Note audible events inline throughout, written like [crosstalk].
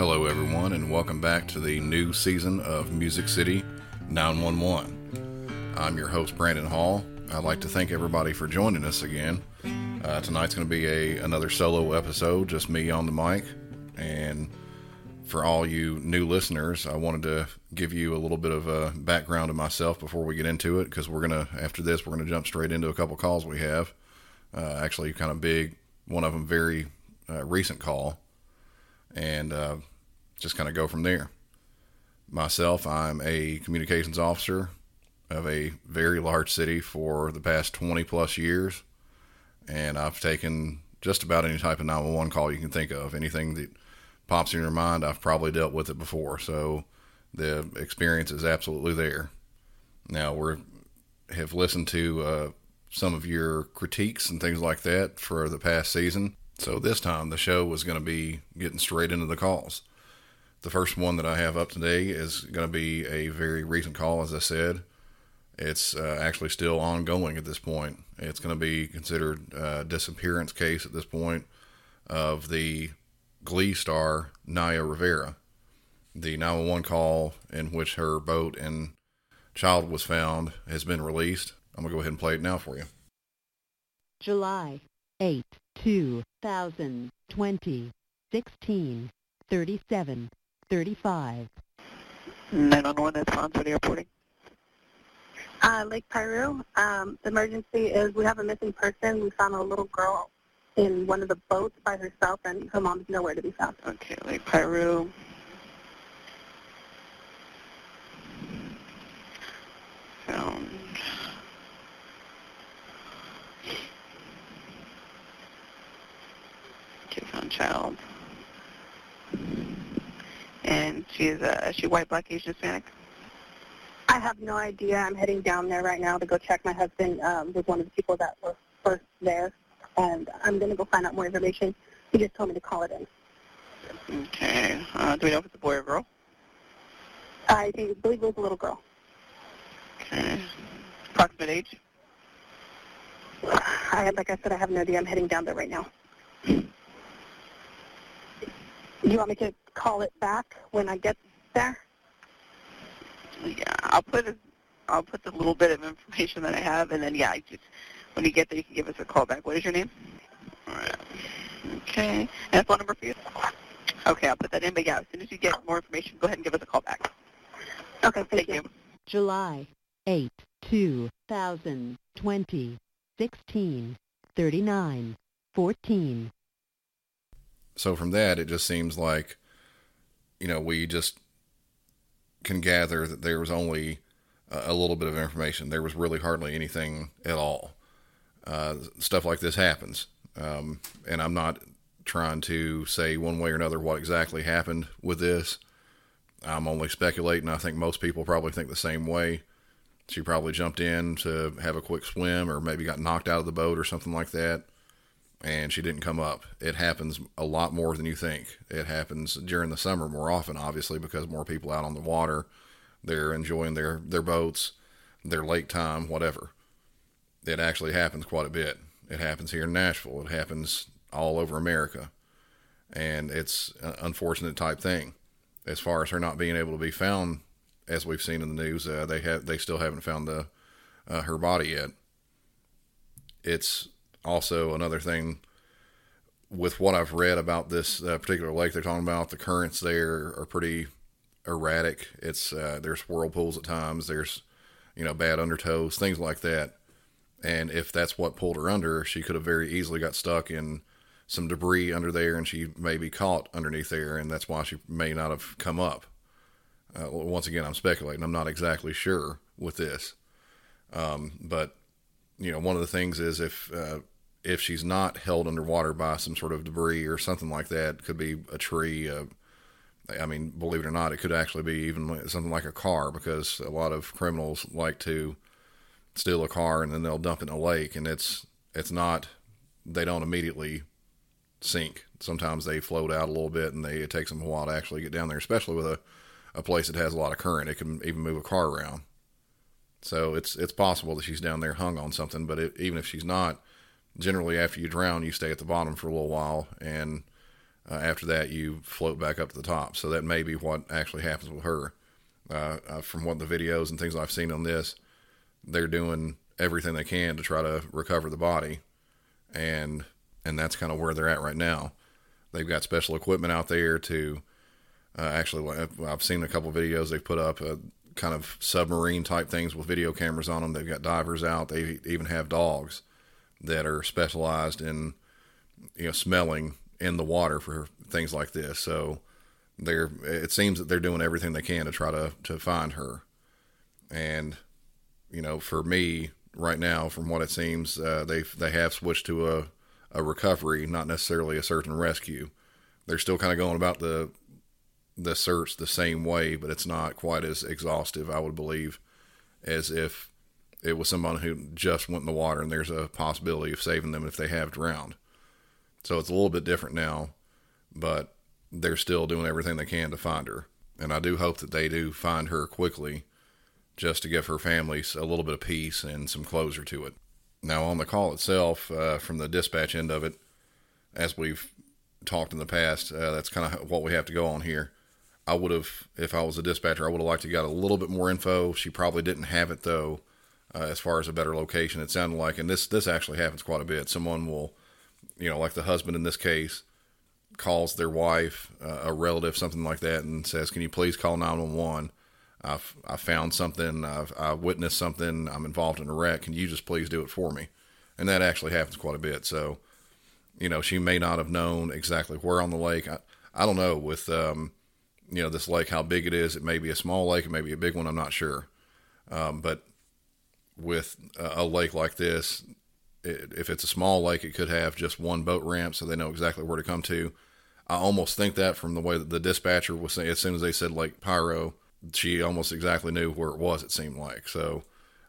Hello, everyone, and welcome back to the new season of Music City 911. I'm your host, Brandon Hall. I'd like to thank everybody for joining us again. Uh, tonight's going to be a another solo episode, just me on the mic. And for all you new listeners, I wanted to give you a little bit of a background of myself before we get into it, because we're to, after this, we're to jump straight into a couple calls we have. Uh, actually, kind of big, one of them very uh, recent call, and uh, just kind of go from there. Myself, I'm a communications officer of a very large city for the past 20 plus years, and I've taken just about any type of 911 call you can think of. Anything that pops in your mind, I've probably dealt with it before, so the experience is absolutely there. Now we have listened to uh, some of your critiques and things like that for the past season. So this time the show was going to be getting straight into the calls. The first one that I have up today is going to be a very recent call, as I said. It's uh, actually still ongoing at this point. It's going to be considered a disappearance case at this point of the Glee star Naya Rivera. The 911 call in which her boat and child was found has been released. I'm going to go ahead and play it now for you. July 8, 2020, 16, 37, 35. 911, that's Fonson reporting. Uh, Lake Piru. Um, the emergency is we have a missing person. We found a little girl in one of the boats by herself, and her mom's nowhere to be found. Okay, Lake Piru. Found. Okay, found child. And she's uh, is she white, black, Asian, Hispanic? I have no idea. I'm heading down there right now to go check. My husband um, was one of the people that were first there, and I'm going to go find out more information. He just told me to call it in. Okay. Uh, do we know if it's a boy or girl? I think, believe it was a little girl. Okay. Approximate age? I, like I said, I have no idea. I'm heading down there right now. [clears throat] You want me to call it back when I get there? Yeah, I'll put a, I'll put the little bit of information that I have, and then yeah, you just, when you get there, you can give us a call back. What is your name? All right. Okay. And a phone number for you? Okay, I'll put that in. But yeah, as soon as you get more information, go ahead and give us a call back. Okay, thank, Thank you. you. July 8, 2020, 16, 39, 14. So from that, it just seems like, you know, we just can gather that there was only a little bit of information. There was really hardly anything at all. Uh, stuff like this happens. Um, and I'm not trying to say one way or another what exactly happened with this. I'm only speculating. I think most people probably think the same way. She probably jumped in to have a quick swim or maybe got knocked out of the boat or something like that and she didn't come up. It happens a lot more than you think. It happens during the summer more often, obviously, because more people out on the water. They're enjoying their, their boats, their lake time, whatever. It actually happens quite a bit. It happens here in Nashville. It happens all over America. And it's an unfortunate type thing. As far as her not being able to be found, as we've seen in the news, uh, they have they still haven't found the uh, her body yet. It's also another thing with what I've read about this uh, particular lake they're talking about, the currents there are pretty erratic. It's uh, there's whirlpools at times. There's you know bad undertows, things like that. And if that's what pulled her under, she could have very easily got stuck in some debris under there, and she may be caught underneath there, and that's why she may not have come up. Uh, once again, I'm speculating. I'm not exactly sure with this, um, but you know, one of the things is if uh, if she's not held underwater by some sort of debris or something like that, could be a tree. Uh, I mean, believe it or not, it could actually be even something like a car because a lot of criminals like to steal a car and then they'll dump it in a lake, and it's it's not. They don't immediately sink. Sometimes they float out a little bit, and they it takes them a while to actually get down there, especially with a a place that has a lot of current. It can even move a car around. So it's it's possible that she's down there hung on something, but it, even if she's not, generally after you drown, you stay at the bottom for a little while, and Uh, after that, you float back up to the top. So that may be what actually happens with her. Uh, uh, from what the videos and things I've seen on this, they're doing everything they can to try to recover the body, and and that's kind of where they're at right now. They've got special equipment out there to uh, actually. I've seen a couple videos they've put up, uh, kind of submarine type things with video cameras on them. They've got divers out. They even have dogs that are specialized in you know smelling in the water for things like this. So they're it seems that they're doing everything they can to try to to find her. And you know, for me right now, from what it seems, uh, they they have switched to a a recovery, not necessarily a search and rescue. They're still kind of going about the the search the same way, but it's not quite as exhaustive, I would believe, as if it was someone who just went in the water and there's a possibility of saving them if they have drowned. So it's a little bit different now, but they're still doing everything they can to find her. And I do hope that they do find her quickly just to give her family a little bit of peace and some closure to it. Now, on the call itself, uh, from the dispatch end of it, as we've talked in the past, uh, that's kind of what we have to go on here. I would have, if I was a dispatcher, I would have liked to got a little bit more info. She probably didn't have it though, uh, as far as a better location. It sounded like, and this this actually happens quite a bit. Someone will, you know, like the husband in this case, calls their wife, uh, a relative, something like that, and says, "Can you please call nine one one? I've I found something. I've I witnessed something. I'm involved in a wreck. Can you just please do it for me?" And that actually happens quite a bit. So, you know, she may not have known exactly where on the lake. I I don't know with um, you know, this lake, how big it is. It may be a small lake, it may be a big one. I'm not sure. Um, but with a, lake like this, it, if it's a small lake, it could have just one boat ramp, so they know exactly where to come to. I almost think that from the way that the dispatcher was saying, as soon as they said Lake Piru, she almost exactly knew where it was. It seemed like so.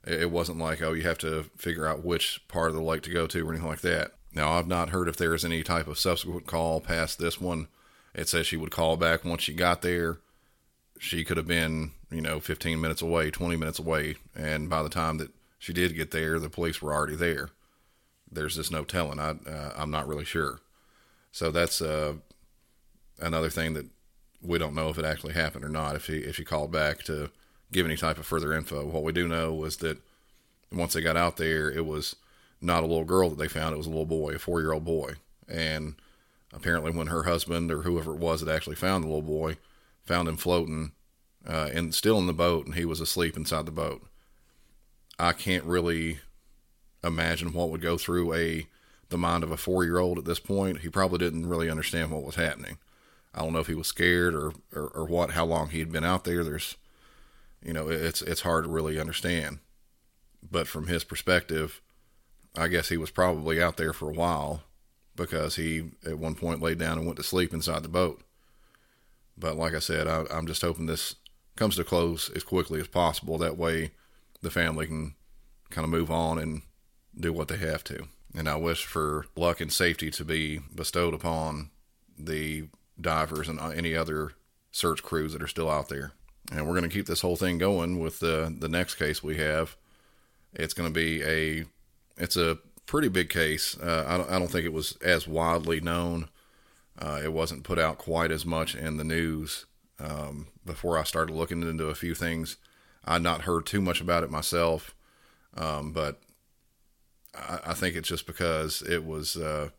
It wasn't like oh, you have to figure out which part of the lake to go to or anything like that. Now, I've not heard if there is any type of subsequent call past this one it says she would call back once she got there. She could have been, you know, 15 minutes away, 20 minutes away. And by the time that she did get there, the police were already there. There's just no telling. I, uh, I'm not really sure. So that's uh, another thing that we don't know if it actually happened or not. If he if she called back to give any type of further info, what we do know was that once they got out there, it was not a little girl that they found; it was a little boy, a four year old boy, and apparently when her husband or whoever it was that actually found the little boy found him floating uh, and still in the boat and he was asleep inside the boat. I can't really imagine what would go through a the mind of a four year old at this point. He probably didn't really understand what was happening. I don't know if he was scared or, or, or what how long he had been out there. There's you know it's it's hard to really understand. But from his perspective i guess he was probably out there for a while because he at one point laid down and went to sleep inside the boat. But like I said, I, am just hoping this comes to close as quickly as possible. That way, the family can kind of move on and do what they have to. And I wish for luck and safety to be bestowed upon the divers and uh, any other search crews that are still out there. And we're going to keep this whole thing going with the the next case we have. It's going to be a it's a pretty big case. Uh, I, don't, I, don't, think it was as widely known. Uh, it wasn't put out quite as much in the news um, before I started looking into a few things. I'd not heard too much about it myself, um, but I, I, think it's just because it was. Uh,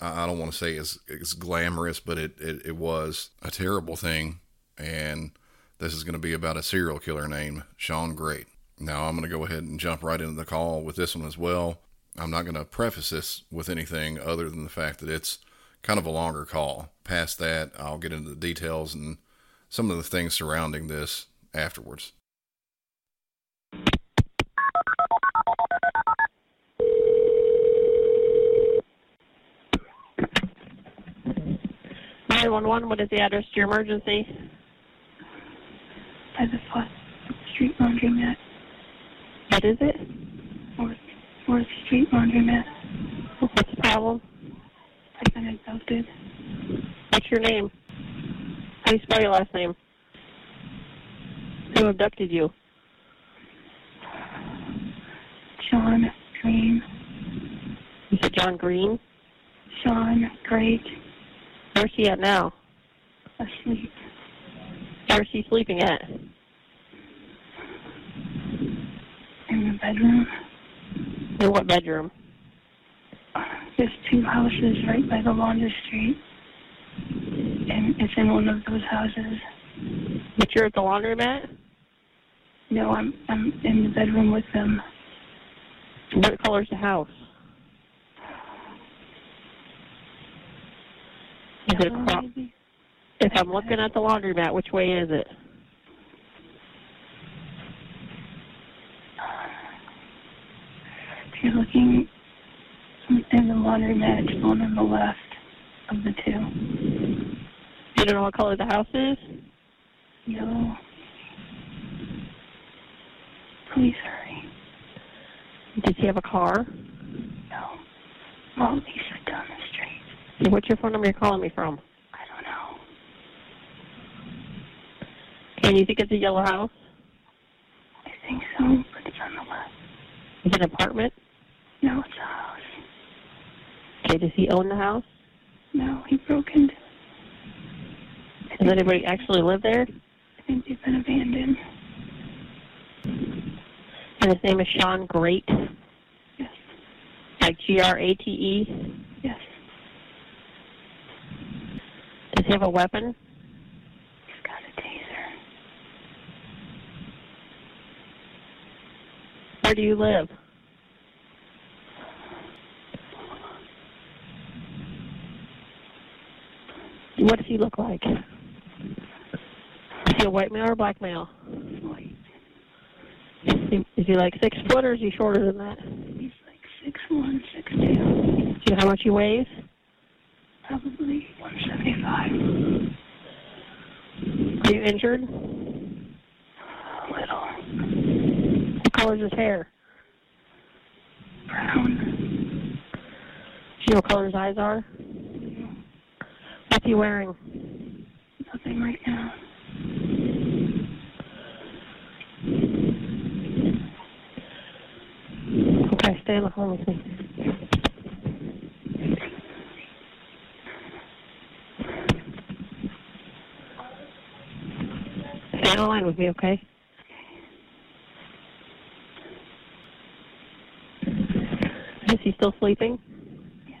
I don't want to say it's, it's glamorous, but it, it, it was a terrible thing. And this is going to be about a serial killer named Shawn Grate. Now I'm going to go ahead and jump right into the call with this one as well. I'm not going to preface this with anything other than the fact that it's kind of a longer call. Past that, I'll get into the details and some of the things surrounding this afterwards. Nine one one. What is the address to your emergency? By the oh Fourth Street Laundromat. What is it? Fourth Street Laundromat. What's the problem? I've been abducted. What's your name? How do you spell your last name? Who abducted you? Shawn Green. You said John Green? Shawn Grate. Where's she at now? asleep. Where's she sleeping at? In the bedroom. In what bedroom? There's two houses right by the laundry street. And it's in one of those houses. But you're at the laundromat? No, I'm I'm in the bedroom with them. What color's the house? Is it Yellow, across? Uh, if I'm looking at the laundromat, which way is it? If you're looking in the laundromat, it's the one on the left of the two. You don't know what color the house is? Yellow. Please hurry. Does he have a car? No. Well, he said down the street. What's your phone number you're calling me from? I don't know. And you think it's a yellow house? I think so, but it's on the left. Is it an apartment? No, it's a house. Okay, does he own the house? No, he broke into it. Does anybody actually live there? I think they've been abandoned. And his name is Shawn Grate, Yes. like G-R-A-T-E. Yes. Does he have a weapon? He's got a taser. Where do you live? What does he look like? Is he a white male or a black male? White. Is he, is he like six foot or is he shorter than that? He's like six one, six two, Do you know how much he weighs? probably one seventy five. Are you injured? A little What color is his hair? brown. Do you know what color his eyes are? He wearing? Nothing right now. Okay, stay on the with me. Stay on the line with me, okay? Is he still sleeping? Yes.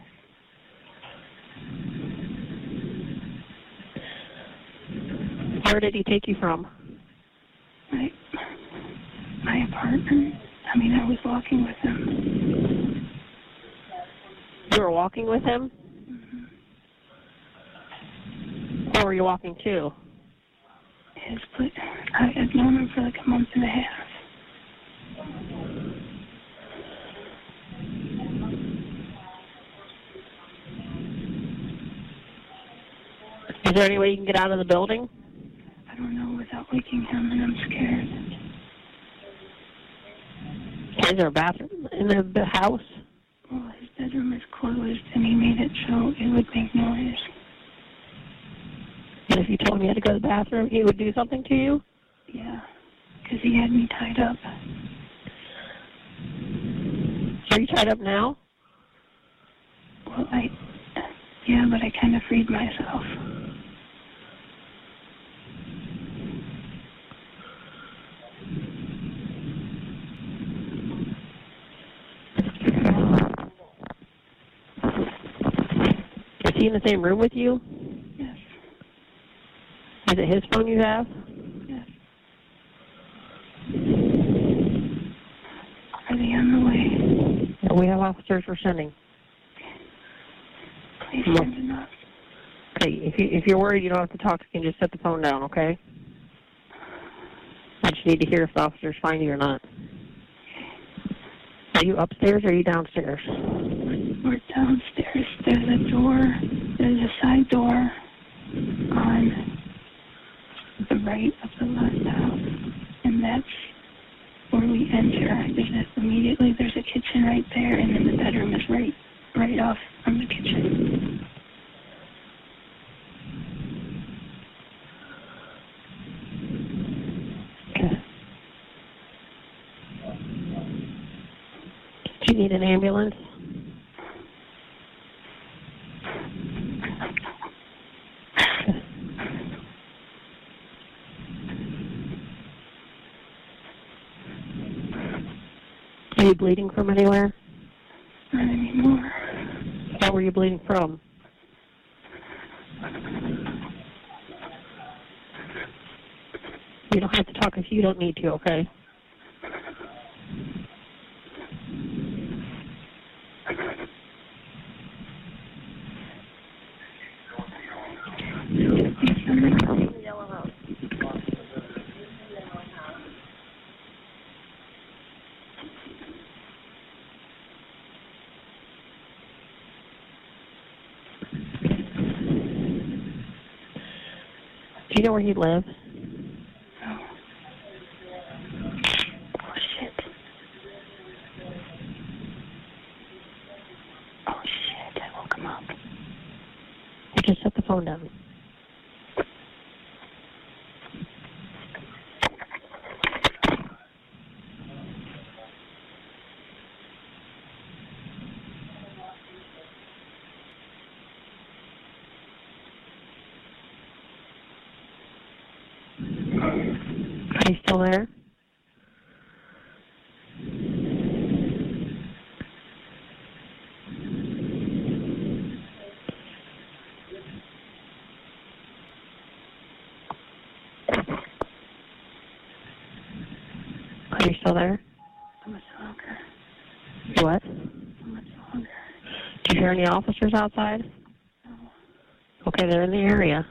Where did he take you from? My my apartment. I mean, I was walking with him. You were walking with him? Mm-hmm. Where were you walking to? His pla I had known him for like a month and a half. Is there any way you can get out of the building? I don't know without waking him, and I'm scared. Is there a bathroom in the, house? Well, his bedroom is closed, and he made it so it would make noise. And if you told him you had to go to the bathroom, he would do something to you? Yeah, because he had me tied up. Are you tied up now? Well, I, yeah, but I kind of freed myself. He in the same room with you? Yes, Is it his phone you have? yes. Are they on the way? We have officers we're sending. Please send enough. Okay, if you if you're worried you don't have to talk, you can just set the phone down, okay? I just need to hear if the officers find you or not. Are you upstairs or are you downstairs? We're downstairs. There's a door. There's a side door on the right of the left house, and that's where we enter. There's a, immediately there's a kitchen right there, and then the bedroom is right right off from the kitchen. Okay. Do you need an ambulance? Are you bleeding from anywhere? Not anymore. Where were you bleeding from? You don't have to talk if you don't need to, okay? Do you know where he lives? Oh shit. Oh shit, I woke him up. Just set the phone down. Are you still there? Are you still there? How much longer? What? How much longer? Do you hear any officers outside? No. Okay, they're in the area.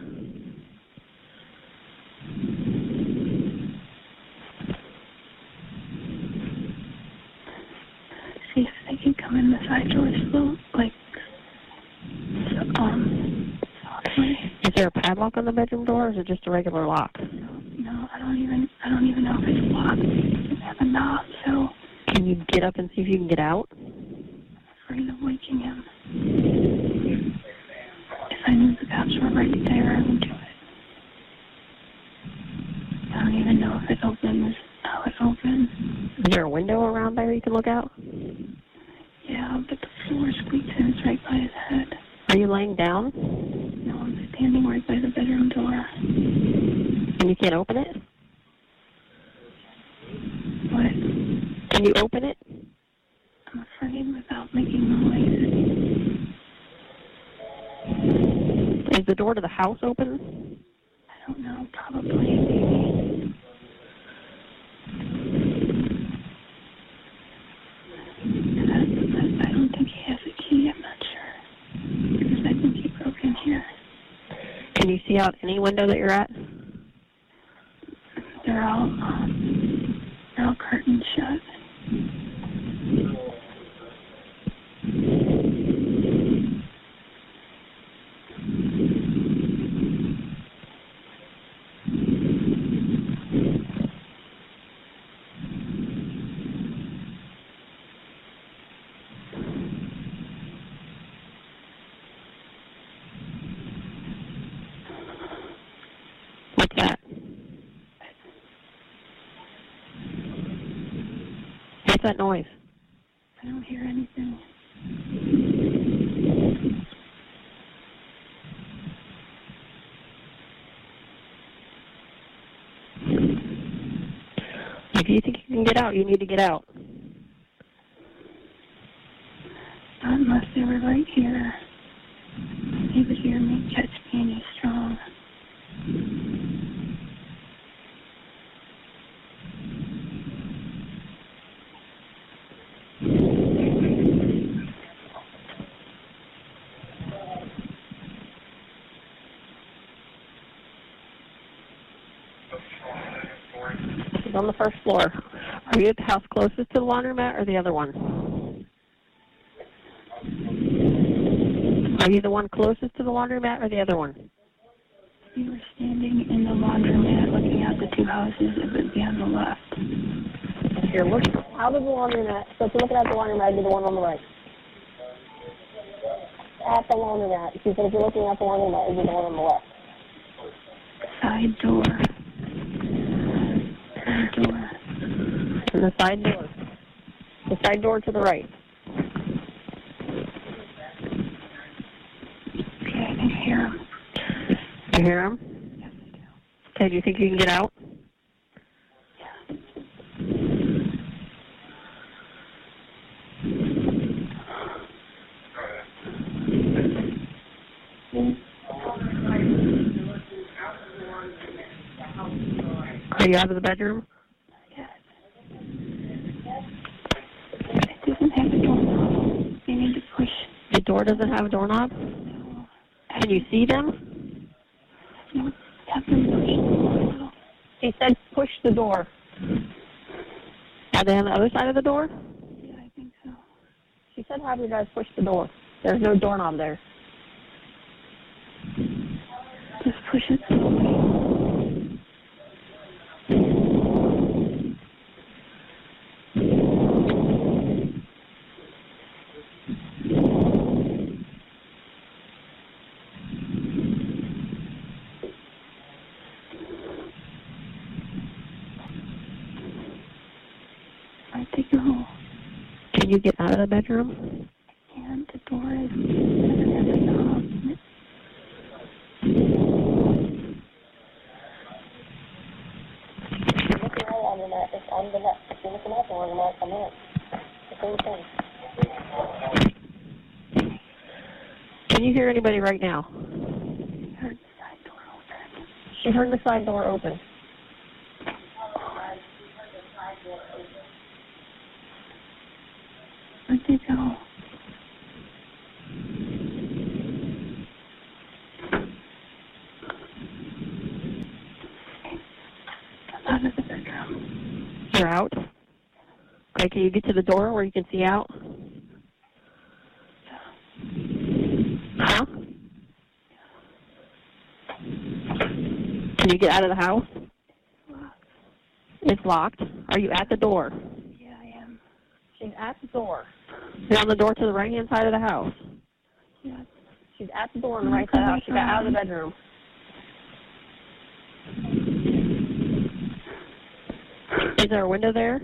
See if they can come in the side door slow, like, um, softly. Is padlock on the bedroom door, or is it just a regular lock? No, I don't even, I don't even know if it's locked. It have a knob, so Can you get up and see if you can get out? I'm afraid of waking him. If I knew the cops were right there, I would do it. I don't even know if it opens, how it opens. Is there a window around there you can look out? Yeah, but the floor squeaks in, it's right by his head. Are you laying down? Standing right by the bedroom door. And you can't open it? What? Can you open it? I'm afraid without making noise. Is the door to the house open? I don't know, probably, maybe. And I, I- I don't think he has a key, I'm not sure. Because I think he broke in here. Can you see out any window that you're at? They're all, that noise? I don't hear anything. If you think you can get out, you need to get out. Not unless they were right here. He would hear me, catch me, and he's strong. He's on the first floor. Are you at the house closest to the laundromat or the other one? Are you the one closest to the laundromat or the other one? You were standing in the laundromat looking at the two houses. It would be on the left. Here, look out of the laundromat. So if you're looking at the laundromat, be the one on the right. At the laundromat. She said if you're looking at the laundromat, be the one on the left. Side door. And the side door. The side door to the right. Okay, I can hear him. You hear him? Yes, I do. Okay, do you think you can get out? Yeah. Are you out of the bedroom? Door doesn't have a doorknob? Can you see them? No. Have them push the door. He said push the door. Are they on the other side of the door? Yeah, I think so. She said have you guys push the door. There's no doorknob there. Just push it slowly. Where'd they go? Can you get out of the bedroom? And the door is doesn't have a knob. Can you hear anybody right now? She Heard the side door open. She heard the side door open. Where'd they go? I'm out of the You're out. Okay, can you get to the door where you can see out? Huh? Can you get out of the house? It's locked. Are you at the door? Yeah, I am. She's at the door. She's on the door to the right hand side of the house. Yeah. She's at the door on the right side of the house. She got out of the bedroom. Is there a window there?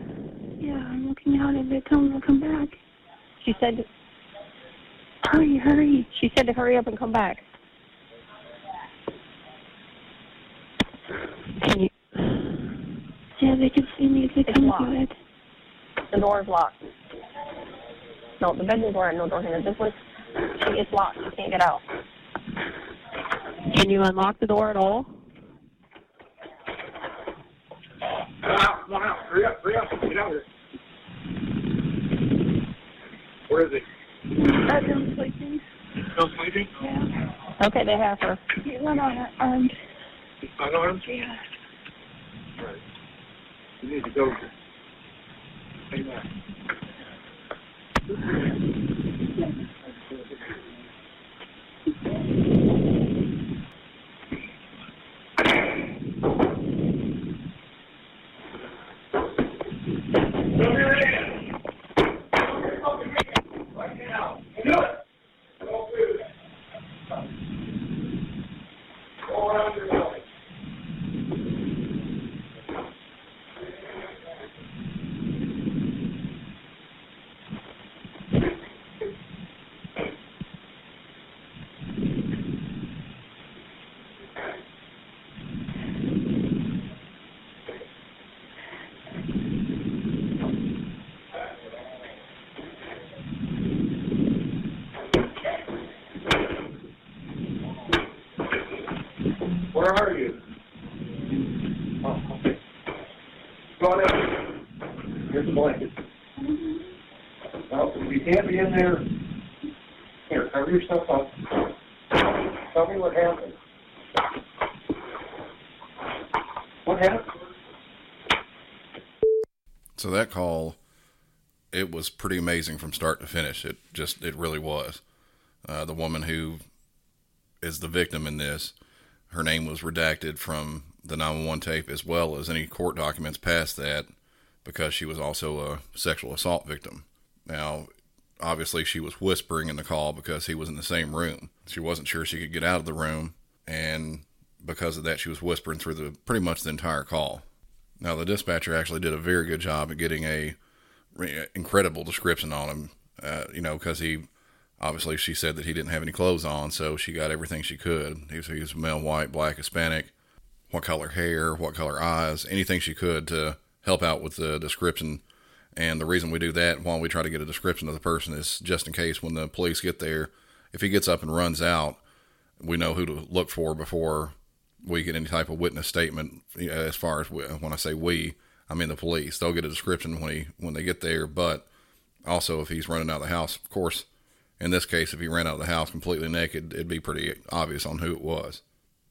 Yeah, I'm looking out and they tell me to come back. She said Hurry, hurry. she said to hurry up and come back. Can you Yeah, they can see me if they It's come locked. to it. the door is locked. No, the bedroom door had no door handle. This one she it's locked. She can't get out. Can you unlock the door at all? Come on out. Hurry up, hurry up. Get out here. Where is he? Bedroom sleeping. Still sleeping? Yeah. Okay, they have her. He went on it um, armed. Unarmed? Yeah. Right. You need to go. That. Are you? Oh, okay. Go on in. Here's the blanket. Well, if you can't be in there, here, cover yourself up. Tell me what happened. What happened? So that call, it was pretty amazing from start to finish. It just, it really was. Uh, the woman who is the victim in this, her name was redacted from the 911 tape as well as any court documents past that because she was also a sexual assault victim. Now, obviously, she was whispering in the call because he was in the same room. She wasn't sure she could get out of the room, and because of that, she was whispering through the pretty much the entire call. Now, the dispatcher actually did a very good job at getting a re- incredible description on him. Uh, you know, because he obviously she said that he didn't have any clothes on, so she got everything she could. He was, he was male, white, black, Hispanic, what color hair, what color eyes, anything she could to help out with the description. And the reason we do that while we try to get a description of the person is just in case when the police get there, if he gets up and runs out, we know who to look for before we get any type of witness statement. As far as we, when I say we, I mean the police. They'll get a description when he when they get there, but also if he's running out of the house, of course. In this case, if he ran out of the house completely naked, it'd be pretty obvious on who it was.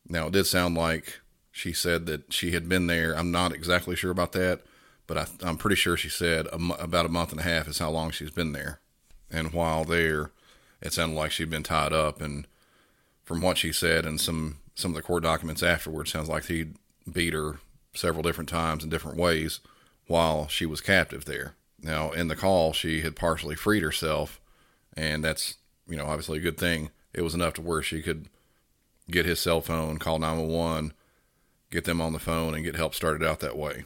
Now, it did sound like she said that she had been there. I'm not exactly sure about that, but I, am pretty sure she said a, about a month and a half is how long she's been there. And while there, it sounded like she'd been tied up. And from what she said and some some of the court documents afterwards, sounds like he'd beat her several different times in different ways while she was captive there. Now, in the call, she had partially freed herself, and that's you know obviously a good thing. It was enough to where she could get his cell phone, call 911, get them on the phone, and get help started out that way.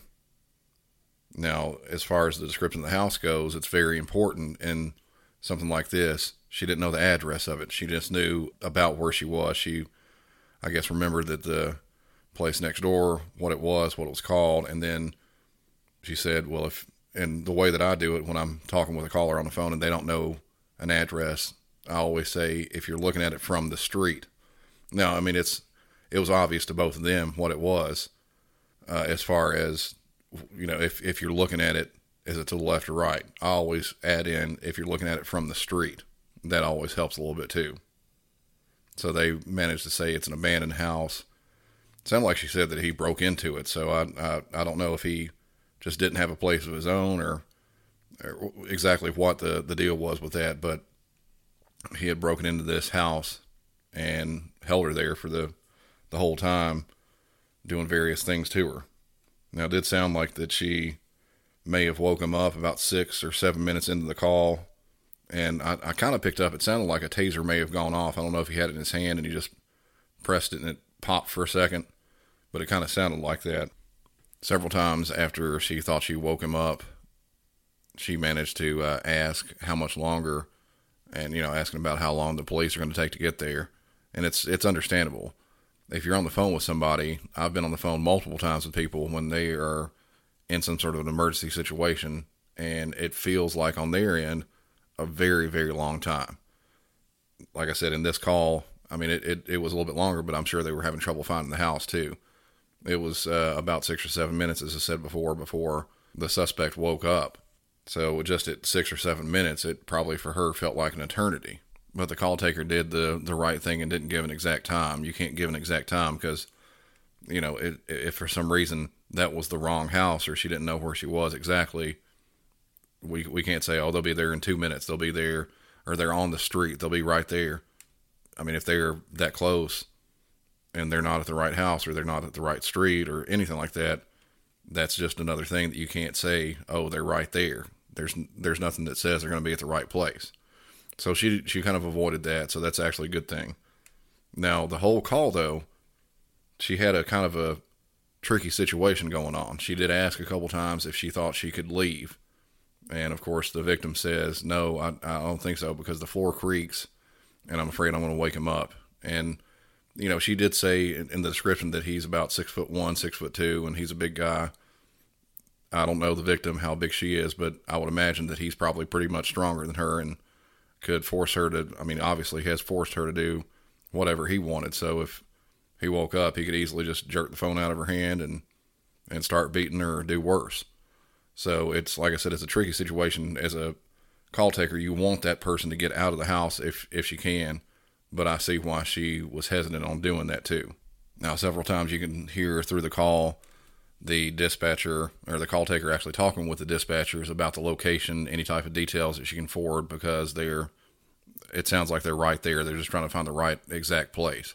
Now, as far as the description of the house goes, it's very important in something like this. She didn't know the address of it. She just knew about where she was. She, I guess, remembered that the place next door, what it was, what it was called, and then she said, "Well, if and the way that I do it when I'm talking with a caller on the phone and they don't know an address, I always say if you're looking at it from the street. Now, I mean it's it was obvious to both of them what it was, uh, as far as you know if if you're looking at it is it to the left or right. I always add in if you're looking at it from the street. That always helps a little bit too. So they managed to say it's an abandoned house. It sounded like she said that he broke into it. So I, I I don't know if he just didn't have a place of his own or, or exactly what the, the deal was with that, but he had broken into this house and held her there for the, the whole time, doing various things to her. Now, it did sound like that she may have woke him up about six or seven minutes into the call. And I, I kind of picked up, it sounded like a taser may have gone off. I don't know if he had it in his hand and he just pressed it and it popped for a second, but it kind of sounded like that several times after she thought she woke him up, she managed to uh, ask how much longer, and you know, asking about how long the police are going to take to get there. And it's it's understandable. If you're on the phone with somebody, I've been on the phone multiple times with people when they are in some sort of an emergency situation, and it feels like on their end a very very long time. Like I said in this call, I mean it, it, it was a little bit longer, but I'm sure they were having trouble finding the house too. It was uh, about six or seven minutes, as I said before, before the suspect woke up. So just at six or seven minutes, it probably for her felt like an eternity. But the call taker did the the right thing and didn't give an exact time. You can't give an exact time because, you know, it, if for some reason that was the wrong house or she didn't know where she was exactly, we we can't say, oh, they'll be there in two minutes. They'll be there, or they're on the street. They'll be right there. I mean, if they're that close, and they're not at the right house or they're not at the right street or anything like that, that's just another thing that you can't say, oh, they're right there. There's there's nothing that says they're going to be at the right place. So she she kind of avoided that, so that's actually a good thing. Now, the whole call though, she had a kind of a tricky situation going on. She did ask a couple times if she thought she could leave. And of course, the victim says, "No, I, I don't think so because the floor creaks, and I'm afraid I'm going to wake him up." And you know, she did say in the description that he's about six foot one, six foot two, and he's a big guy. I don't know the victim how big she is, but I would imagine that he's probably pretty much stronger than her and could force her to. I mean, obviously, has forced her to do whatever he wanted. So if he woke up, he could easily just jerk the phone out of her hand and and start beating her or do worse. So it's like I said, it's a tricky situation as a call taker. You want that person to get out of the house if if she can but I see why she was hesitant on doing that too. Now, several times you can hear through the call the dispatcher or the call taker actually talking with the dispatchers about the location, any type of details that she can forward because they're, it sounds like they're right there. They're just trying to find the right exact place.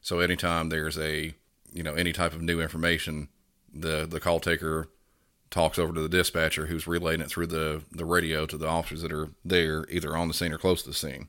So anytime there's a, you know, any type of new information, the, the call taker talks over to the dispatcher who's relaying it through the, the radio to the officers that are there, either on the scene or close to the scene.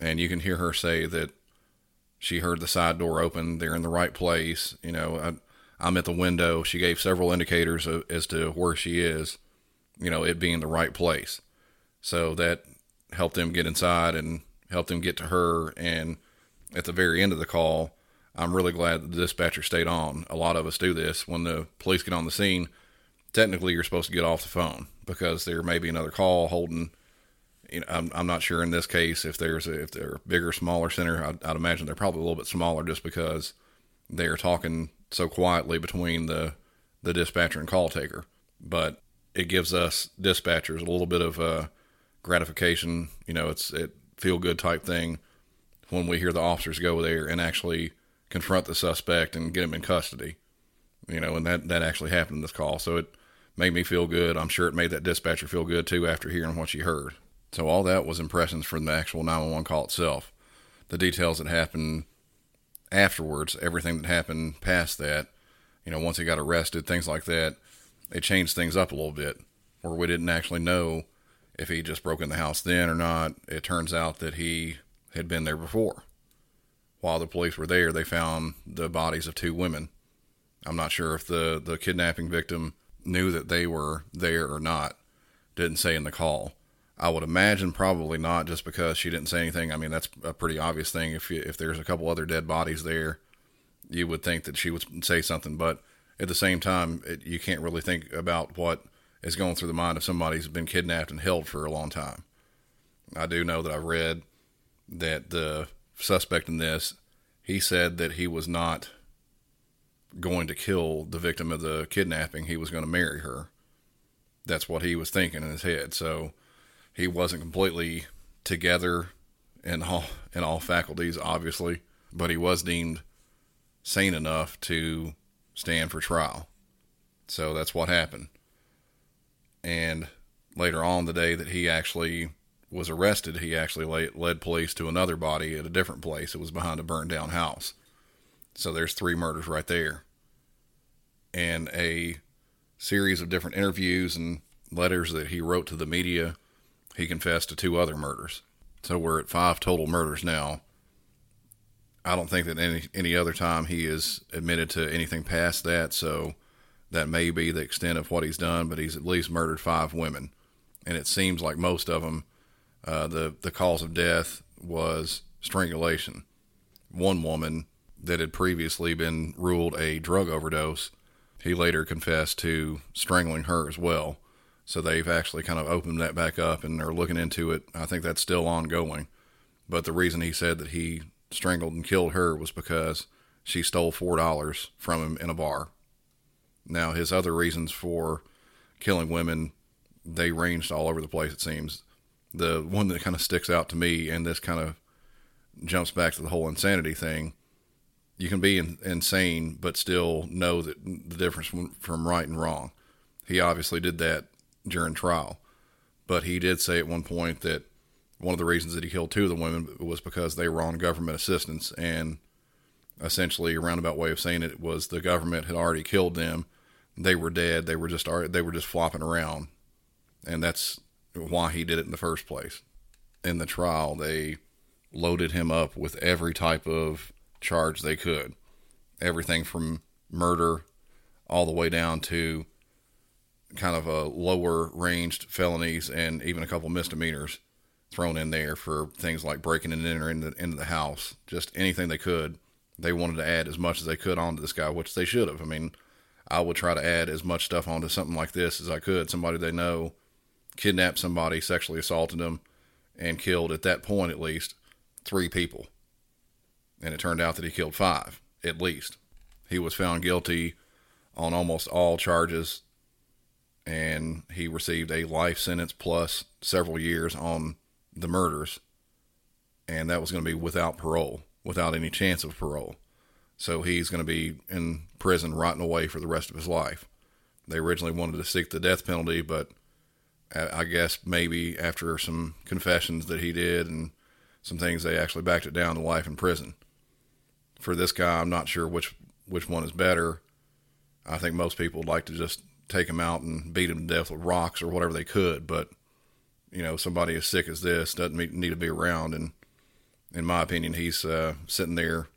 And you can hear her say that she heard the side door open. They're in the right place. You know, I, I'm at the window. She gave several indicators of, as to where she is. You know, it being the right place. So that helped them get inside and helped them get to her. And at the very end of the call, I'm really glad the dispatcher stayed on. A lot of us do this when the police get on the scene. Technically, you're supposed to get off the phone because there may be another call holding. You know, I'm, I'm not sure in this case if there's a, if they're a bigger, smaller center. I'd, I'd imagine they're probably a little bit smaller just because they are talking so quietly between the the dispatcher and call taker. But it gives us dispatchers a little bit of uh, gratification. You know, it's it feel good type thing when we hear the officers go there and actually confront the suspect and get him in custody. You know, and that that actually happened in this call, so it made me feel good. I'm sure it made that dispatcher feel good too after hearing what she heard. So all that was impressions from the actual 911 call itself. The details that happened afterwards, everything that happened past that, you know, once he got arrested, things like that, it changed things up a little bit, where we didn't actually know if he just broke in the house then or not. It turns out that he had been there before. While the police were there, they found the bodies of two women. I'm not sure if the, the kidnapping victim knew that they were there or not. Didn't say in the call. I would imagine probably not, just because she didn't say anything. I mean, that's a pretty obvious thing. If you, if there's a couple other dead bodies there, you would think that she would say something. But at the same time, it, you can't really think about what is going through the mind of somebody who's been kidnapped and held for a long time. I do know that I've read that the suspect in this, he said that he was not going to kill the victim of the kidnapping. He was going to marry her. That's what he was thinking in his head. So he wasn't completely together in all in all faculties, obviously, but he was deemed sane enough to stand for trial. So that's what happened. And later on, the day that he actually was arrested, he actually led police to another body at a different place. It was behind a burned down house. So there's three murders right there. And a series of different interviews and letters that he wrote to the media, he confessed to two other murders. So we're at five total murders now. I don't think that any any other time he has admitted to anything past that, so that may be the extent of what he's done, but he's at least murdered five women. And it seems like most of them, uh, the, the cause of death was strangulation. One woman that had previously been ruled a drug overdose, he later confessed to strangling her as well. So they've actually kind of opened that back up and they're looking into it. I think that's still ongoing. But the reason he said that he strangled and killed her was because she stole $4 from him in a bar now, his other reasons for killing women, they ranged all over the place, it seems. The one that kind of sticks out to me, and this kind of jumps back to the whole insanity thing. You can be in, insane, but still know that the difference from, from right and wrong. He obviously did that during trial, but he did say at one point that one of the reasons that he killed two of the women was because they were on government assistance, and essentially a roundabout way of saying it was the government had already killed them. They were dead. They were just they were just flopping around, and that's why he did it in the first place. In the trial, they loaded him up with every type of charge they could, everything from murder all the way down to kind of a lower ranged felonies and even a couple misdemeanors thrown in there for things like breaking and entering into, into the house, just anything they could. They wanted to add as much as they could onto this guy, which they should have. I mean, I would try to add as much stuff onto something like this as I could. Somebody they know kidnapped somebody, sexually assaulted them, and killed, at that point at least, three people. And it turned out that he killed five, at least. He was found guilty on almost all charges, and he received a life sentence plus several years on the murders. And that was going to be without parole, without any chance of parole. So he's going to be in prison rotting away for the rest of his life. They originally wanted to seek the death penalty, but I guess maybe after some confessions that he did and some things, they actually backed it down to life in prison. For this guy, I'm not sure which which one is better. I think most people would like to just take him out and beat him to death with rocks or whatever they could, but you know, somebody as sick as this doesn't need to be around and in my opinion, he's uh, sitting there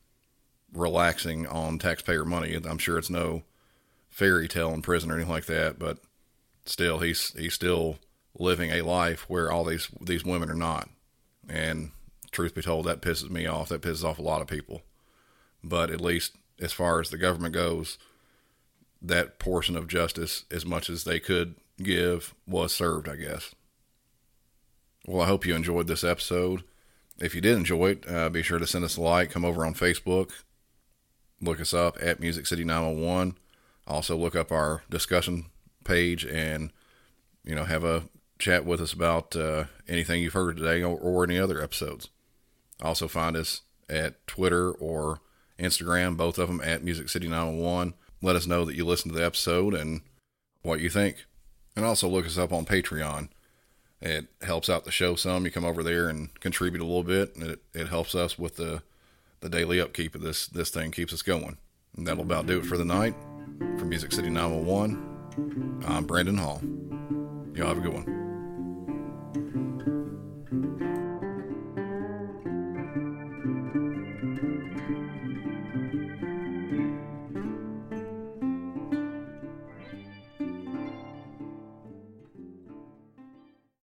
relaxing on taxpayer money. I'm sure it's no fairy tale in prison or anything like that, but still, he's he's still living a life where all these these women are not. And truth be told, that pisses me off. That pisses off a lot of people. But at least as far as the government goes, that portion of justice, as much as they could give, was served, I guess. Well, I hope you enjoyed this episode. If you did enjoy it, uh, be sure to send us a like. Come over on Facebook. Look us up at Music City 901. Also, look up our discussion page and, you know, have a chat with us about uh, anything you've heard today or, or any other episodes. Also, find us at Twitter or Instagram, both of them at Music City 901. Let us know that you listened to the episode and what you think. And also look us up on Patreon. It helps out the show some. You come over there and contribute a little bit, and it, it helps us with the the daily upkeep of this this thing keeps us going. And that'll about do it for the night. For Music City 901, I'm Brandon Hall. Y'all have a good one.